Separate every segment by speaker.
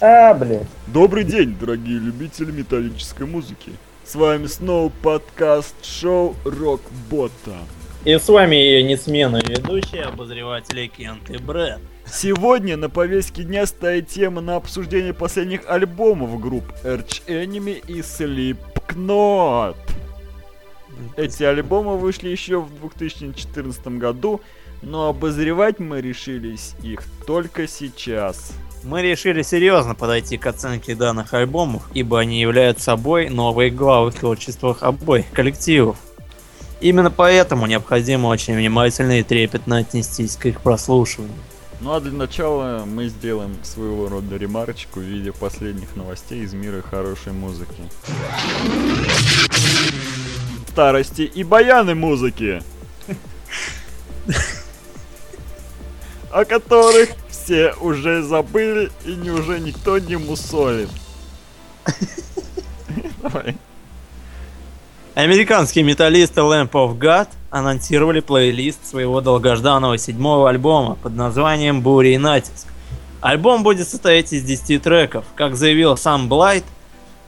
Speaker 1: А, блядь.
Speaker 2: Добрый день, дорогие любители металлической музыки. С вами снова подкаст-шоу Рок Бота.
Speaker 1: И с вами ее несменный ведущий, обозреватель Кент и Брэд.
Speaker 2: Сегодня на повестке дня стоит тема на обсуждение последних альбомов групп Arch Enemy и Slipknot. Эти альбомы вышли еще в 2014 году, но обозревать мы решились их только сейчас.
Speaker 1: Мы решили серьезно подойти к оценке данных альбомов, ибо они являются собой новые главы в творчествах обоих коллективов. Именно поэтому необходимо очень внимательно и трепетно отнестись к их прослушиванию.
Speaker 2: Ну а для начала мы сделаем своего рода ремарочку в виде последних новостей из мира хорошей музыки. Старости и баяны музыки. О которых все уже забыли и не уже никто не мусолит. Давай.
Speaker 1: Американские металлисты Lamp of God анонсировали плейлист своего долгожданного седьмого альбома под названием «Буря и натиск». Альбом будет состоять из 10 треков. Как заявил сам Блайт,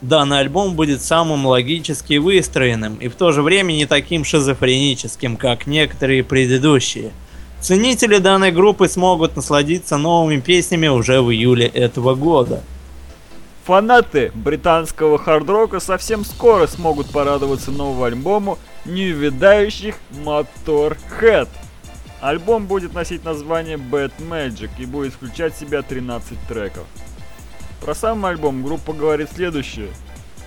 Speaker 1: данный альбом будет самым логически выстроенным и в то же время не таким шизофреническим, как некоторые предыдущие. Ценители данной группы смогут насладиться новыми песнями уже в июле этого года.
Speaker 2: Фанаты британского хард-рока совсем скоро смогут порадоваться новому альбому неувядающих Motorhead. Альбом будет носить название Bad Magic и будет включать в себя 13 треков. Про сам альбом группа говорит следующее.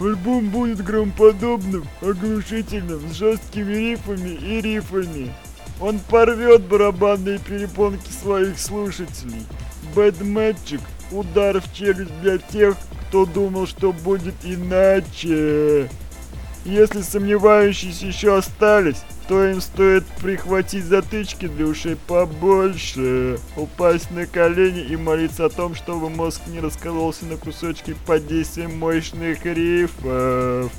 Speaker 2: Альбом будет громоподобным, оглушительным, с жесткими рифами и рифами. Он порвет барабанные перепонки своих слушателей. Magic – удар в челюсть для тех, кто думал, что будет иначе. Если сомневающиеся еще остались, то им стоит прихватить затычки для ушей побольше, упасть на колени и молиться о том, чтобы мозг не раскололся на кусочки под действием мощных рифов.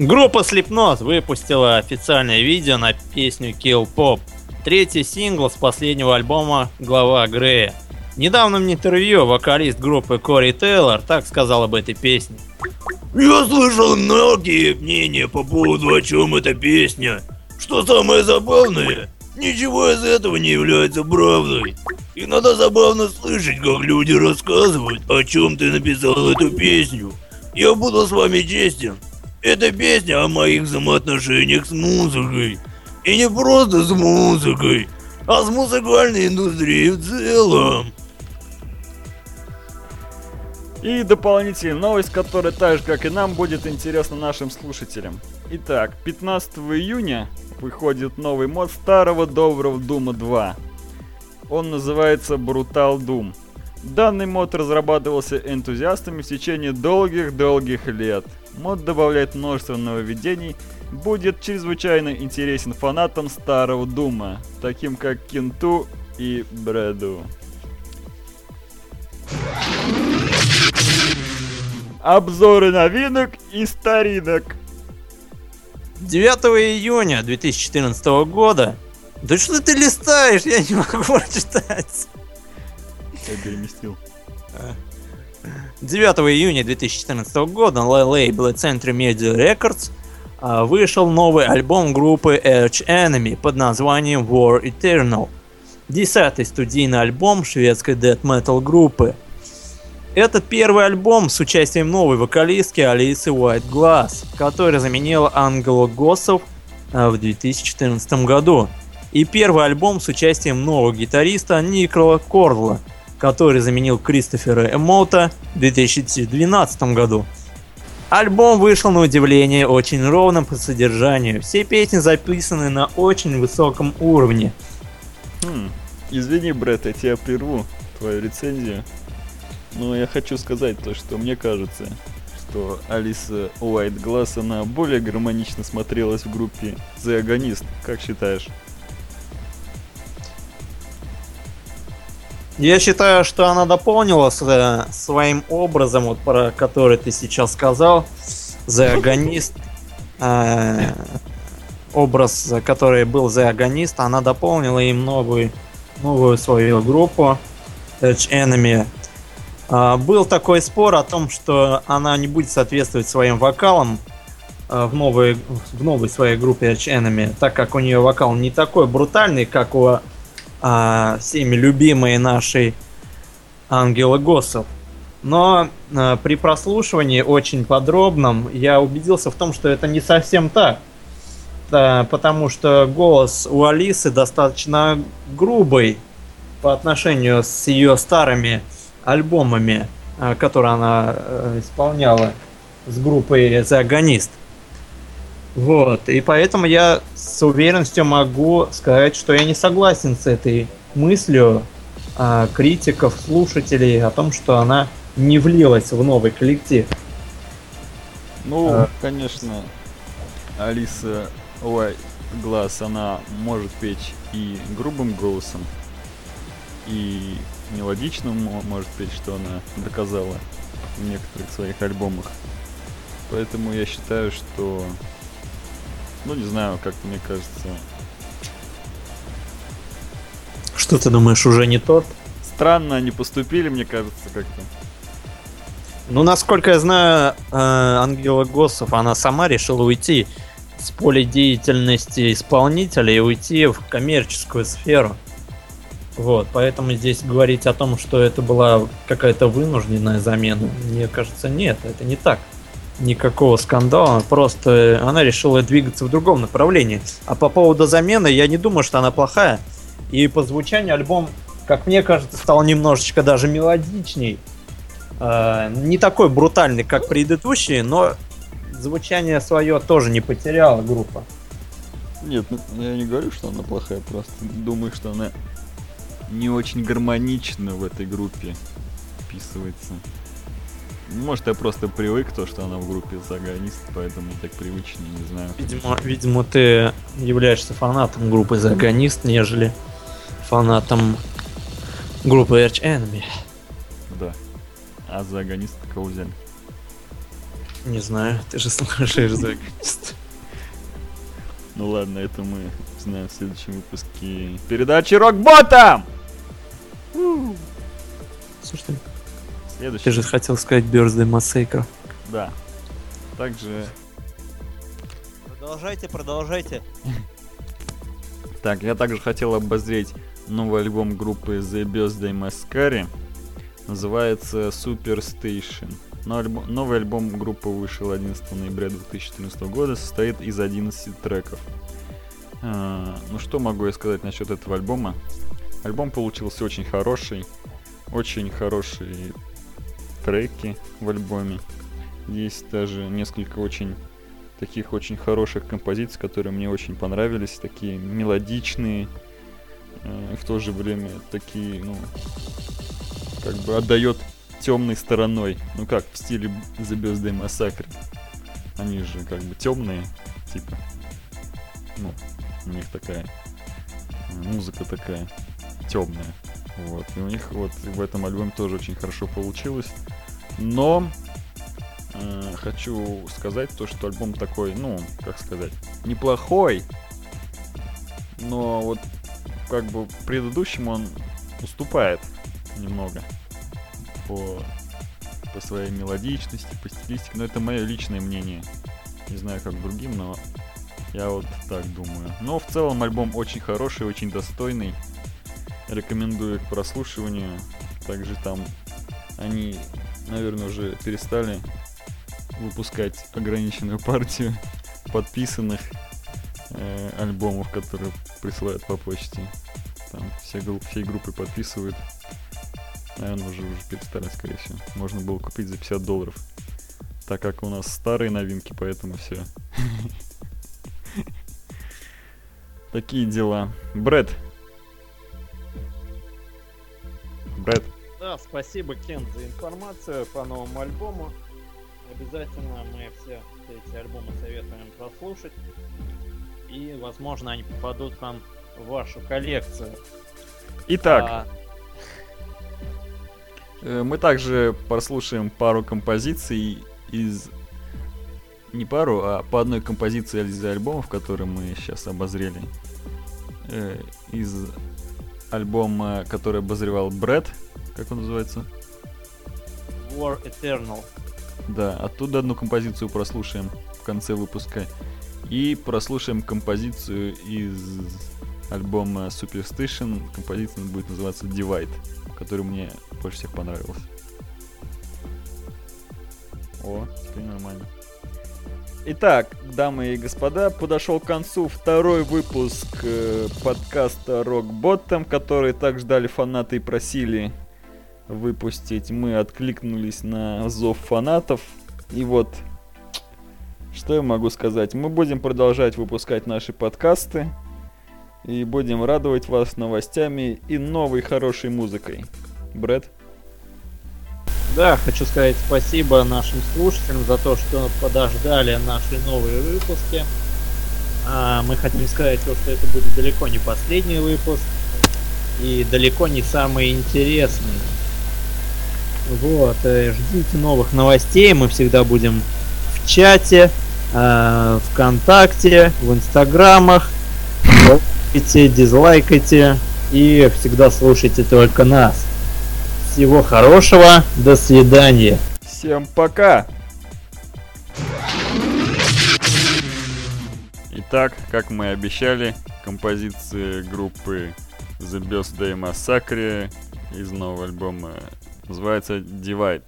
Speaker 1: Группа Slipknot выпустила официальное видео на песню Kill Pop, третий сингл с последнего альбома «Глава Грея». В недавнем интервью вокалист группы Кори Тейлор так сказал об этой песне.
Speaker 3: Я слышал многие мнения по поводу, о чем эта песня. Что самое забавное, ничего из этого не является правдой. Иногда забавно слышать, как люди рассказывают, о чем ты написал эту песню. Я буду с вами честен. Эта песня о моих взаимоотношениях с музыкой. И не просто с музыкой, а с музыкальной индустрией в целом.
Speaker 2: И дополнительная новость, которая так же, как и нам, будет интересна нашим слушателям. Итак, 15 июня выходит новый мод старого доброго Дума 2. Он называется Brutal Doom. Данный мод разрабатывался энтузиастами в течение долгих-долгих лет. Мод добавляет множество нововведений, будет чрезвычайно интересен фанатам старого Дума, таким как Кенту и Брэду. Обзоры новинок и старинок.
Speaker 1: 9 июня 2014 года. Да что ты листаешь? Я не могу прочитать.
Speaker 2: Я переместил.
Speaker 1: 9 июня 2014 года на лейбле Century Media Records а, вышел новый альбом группы Arch Enemy под названием War Eternal. Десятый студийный альбом шведской death metal группы. Это первый альбом с участием новой вокалистки Алисы White Glass, которая заменила Ангела Госсов в 2014 году. И первый альбом с участием нового гитариста Никола Корла, который заменил Кристофера Эмота в 2012 году. Альбом вышел на удивление очень ровным по содержанию. Все песни записаны на очень высоком уровне.
Speaker 2: Хм, извини, Брэд, я тебя прерву, твою рецензию. Но я хочу сказать то, что мне кажется, что Алиса Уайт Глаз, она более гармонично смотрелась в группе The Agonist. Как считаешь?
Speaker 1: Я считаю, что она дополнила с, своим образом, вот про который ты сейчас сказал, The Agonist, э, образ, который был The Agonist, она дополнила им новую, новую свою группу Edge Enemy. А, был такой спор о том, что она не будет соответствовать своим вокалам а, в новой, в новой своей группе Arch Enemy, так как у нее вокал не такой брутальный, как у а, всеми любимой нашей Ангелы Госсов. Но а, при прослушивании очень подробном я убедился в том, что это не совсем так. Да, потому что голос у Алисы достаточно грубый по отношению с ее старыми альбомами, а, которые она э, исполняла с группой The. Вот, и поэтому я с уверенностью могу сказать, что я не согласен с этой мыслью а, критиков, слушателей о том, что она не влилась в новый коллектив.
Speaker 2: Ну,
Speaker 1: А.
Speaker 2: конечно, Алиса Ой, Глаз, она может петь и грубым голосом, и мелодичным мо- может петь, что она доказала в некоторых своих альбомах. Поэтому я считаю, что... Ну, не знаю, как мне кажется,
Speaker 1: Что ты думаешь, уже не тот?
Speaker 2: странно они поступили, мне кажется, как-то.
Speaker 1: Ну, насколько я знаю, э, Ангела Госсов, она сама решила уйти с поля деятельности исполнителя и уйти в коммерческую сферу. Вот, поэтому здесь говорить о том, что это была какая-то вынужденная замена, мне кажется, нет, это не так. Никакого скандала, просто она решила двигаться в другом направлении. А по поводу замены, я не думаю, что она плохая. И по звучанию альбом, как мне кажется, стал немножечко даже мелодичней. Э, не такой брутальный, как предыдущие, но звучание свое тоже не потеряла группа.
Speaker 2: Нет, ну, я не говорю, что она плохая, просто думаю, что она не очень гармонично в этой группе вписывается. Может, я просто привык то, что она в группе Загонист, поэтому так привычнее, не знаю.
Speaker 1: Видимо, видимо, ты являешься фанатом группы Загонист, нежели фанатом группы Arch Enemy.
Speaker 2: Да. А Загонист кого взяли?
Speaker 1: Не знаю, ты же слушаешь Загонист.
Speaker 2: Ну ладно, это мы узнаем в следующем выпуске передачи Рокботом!
Speaker 1: Слушай, ты
Speaker 2: Следующий.
Speaker 1: же хотел сказать Birthday Massacre.
Speaker 2: Да. Также
Speaker 1: Продолжайте, продолжайте.
Speaker 2: Так, я также хотел обозреть новый альбом группы The Birthday Mascari. Называется Superstation. Но альбо- Новый альбом группы вышел 11 ноября 2014 года, состоит из 11 треков. А, ну что могу я сказать насчет этого альбома? Альбом получился очень хороший, очень хорошие треки в альбоме. Есть даже несколько очень таких очень хороших композиций, которые мне очень понравились, такие мелодичные, э, в то же время такие, ну, как бы отдает темной стороной. Ну как, в стиле The Birthday Massacre. Они же как бы темные, типа. Ну, у них такая э, музыка такая темная. Вот. И у них вот в этом альбоме тоже очень хорошо получилось. Но э, хочу сказать то, что альбом такой, ну, как сказать, неплохой. Но вот как бы предыдущему он уступает немного по, по своей мелодичности, по стилистике. Но это мое личное мнение. Не знаю, как другим, но я вот так думаю. Но в целом альбом очень хороший, очень достойный. Рекомендую к прослушиванию. Также там они, наверное, уже перестали выпускать ограниченную партию подписанных э, альбомов, которые присылают по почте. Там все, гру- всей группы подписывают. Наверное, уже, уже перестали, скорее всего. Можно было купить за 50 долларов. Так как у нас старые новинки, поэтому все. Такие дела. Брэд. Брэд.
Speaker 1: Да, спасибо, Кен, за информацию по новому альбому. Обязательно мы все эти альбомы советуем прослушать. И, возможно, они попадут к вам в вашу коллекцию.
Speaker 2: Итак,
Speaker 1: А,
Speaker 2: Э, Мы также прослушаем пару композиций из... Не пару, а по одной композиции из альбомов, которые мы сейчас обозрели. Э, Из альбома, который обозревал Брэд, как он называется?
Speaker 1: War Eternal.
Speaker 2: Да, оттуда одну композицию прослушаем в конце выпуска. И прослушаем композицию из альбома Superstation. Композиция будет называться Divide, который мне больше всех понравился. О, теперь нормально. Итак, дамы и господа, подошел к концу второй выпуск э, подкаста Rock Bottom, который так ждали фанаты и просили выпустить. Мы откликнулись на зов фанатов. И вот, что я могу сказать. Мы будем продолжать выпускать наши подкасты. И будем радовать вас новостями и новой хорошей музыкой. Брэд?
Speaker 1: Да, хочу сказать спасибо нашим слушателям за то, что подождали наши новые выпуски. А, мы хотим сказать то, что это будет далеко не последний выпуск и далеко не самый интересный. Вот, э, ждите новых новостей, мы всегда будем в чате, э, ВКонтакте, в Инстаграмах. Лайкайте, дизлайкайте и всегда слушайте только нас. Всего хорошего, до свидания.
Speaker 2: Всем пока! Итак, как мы и обещали, композиции группы The Birthday Massacre из нового альбома называется Divide.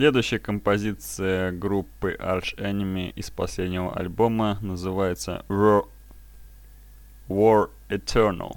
Speaker 2: Следующая композиция группы Arch Enemy из последнего альбома называется War, War Eternal.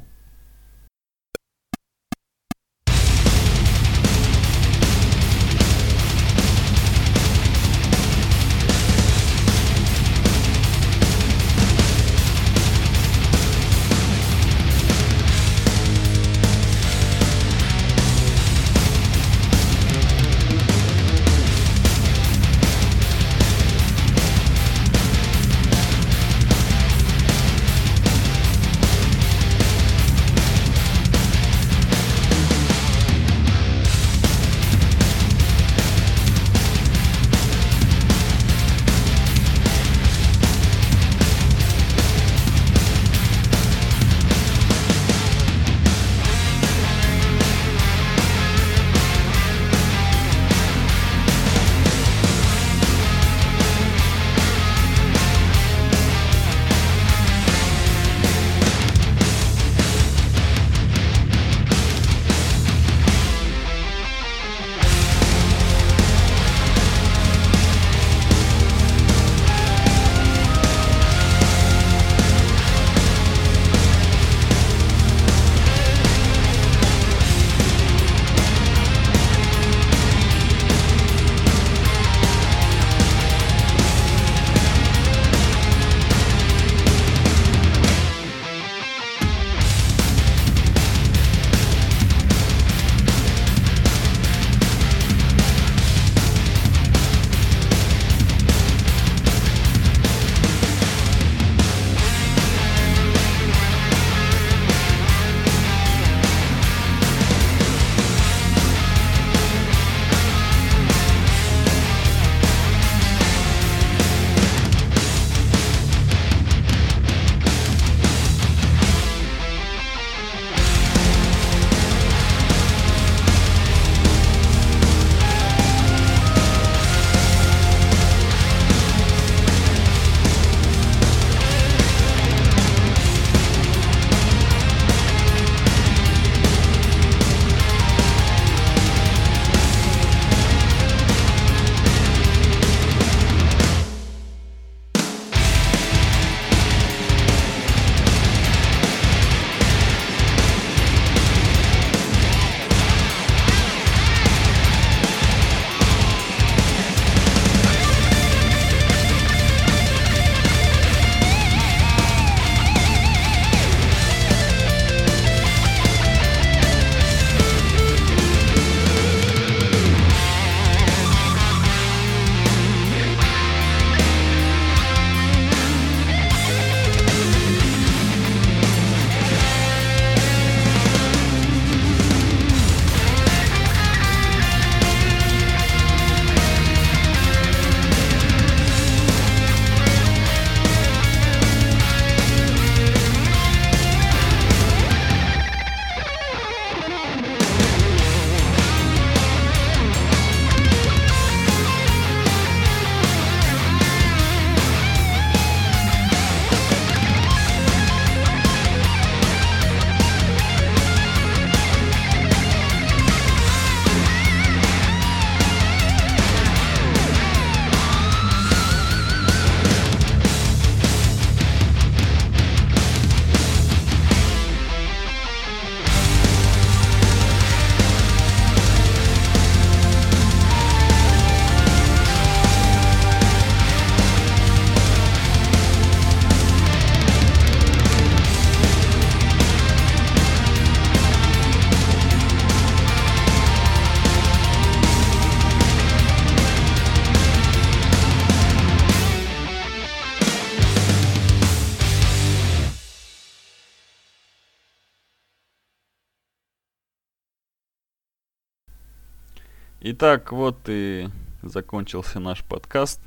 Speaker 2: Итак, вот и закончился наш подкаст.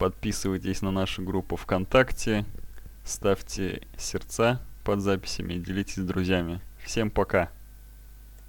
Speaker 2: Подписывайтесь на нашу группу ВКонтакте, ставьте сердца под записями делитесь с друзьями. Всем пока!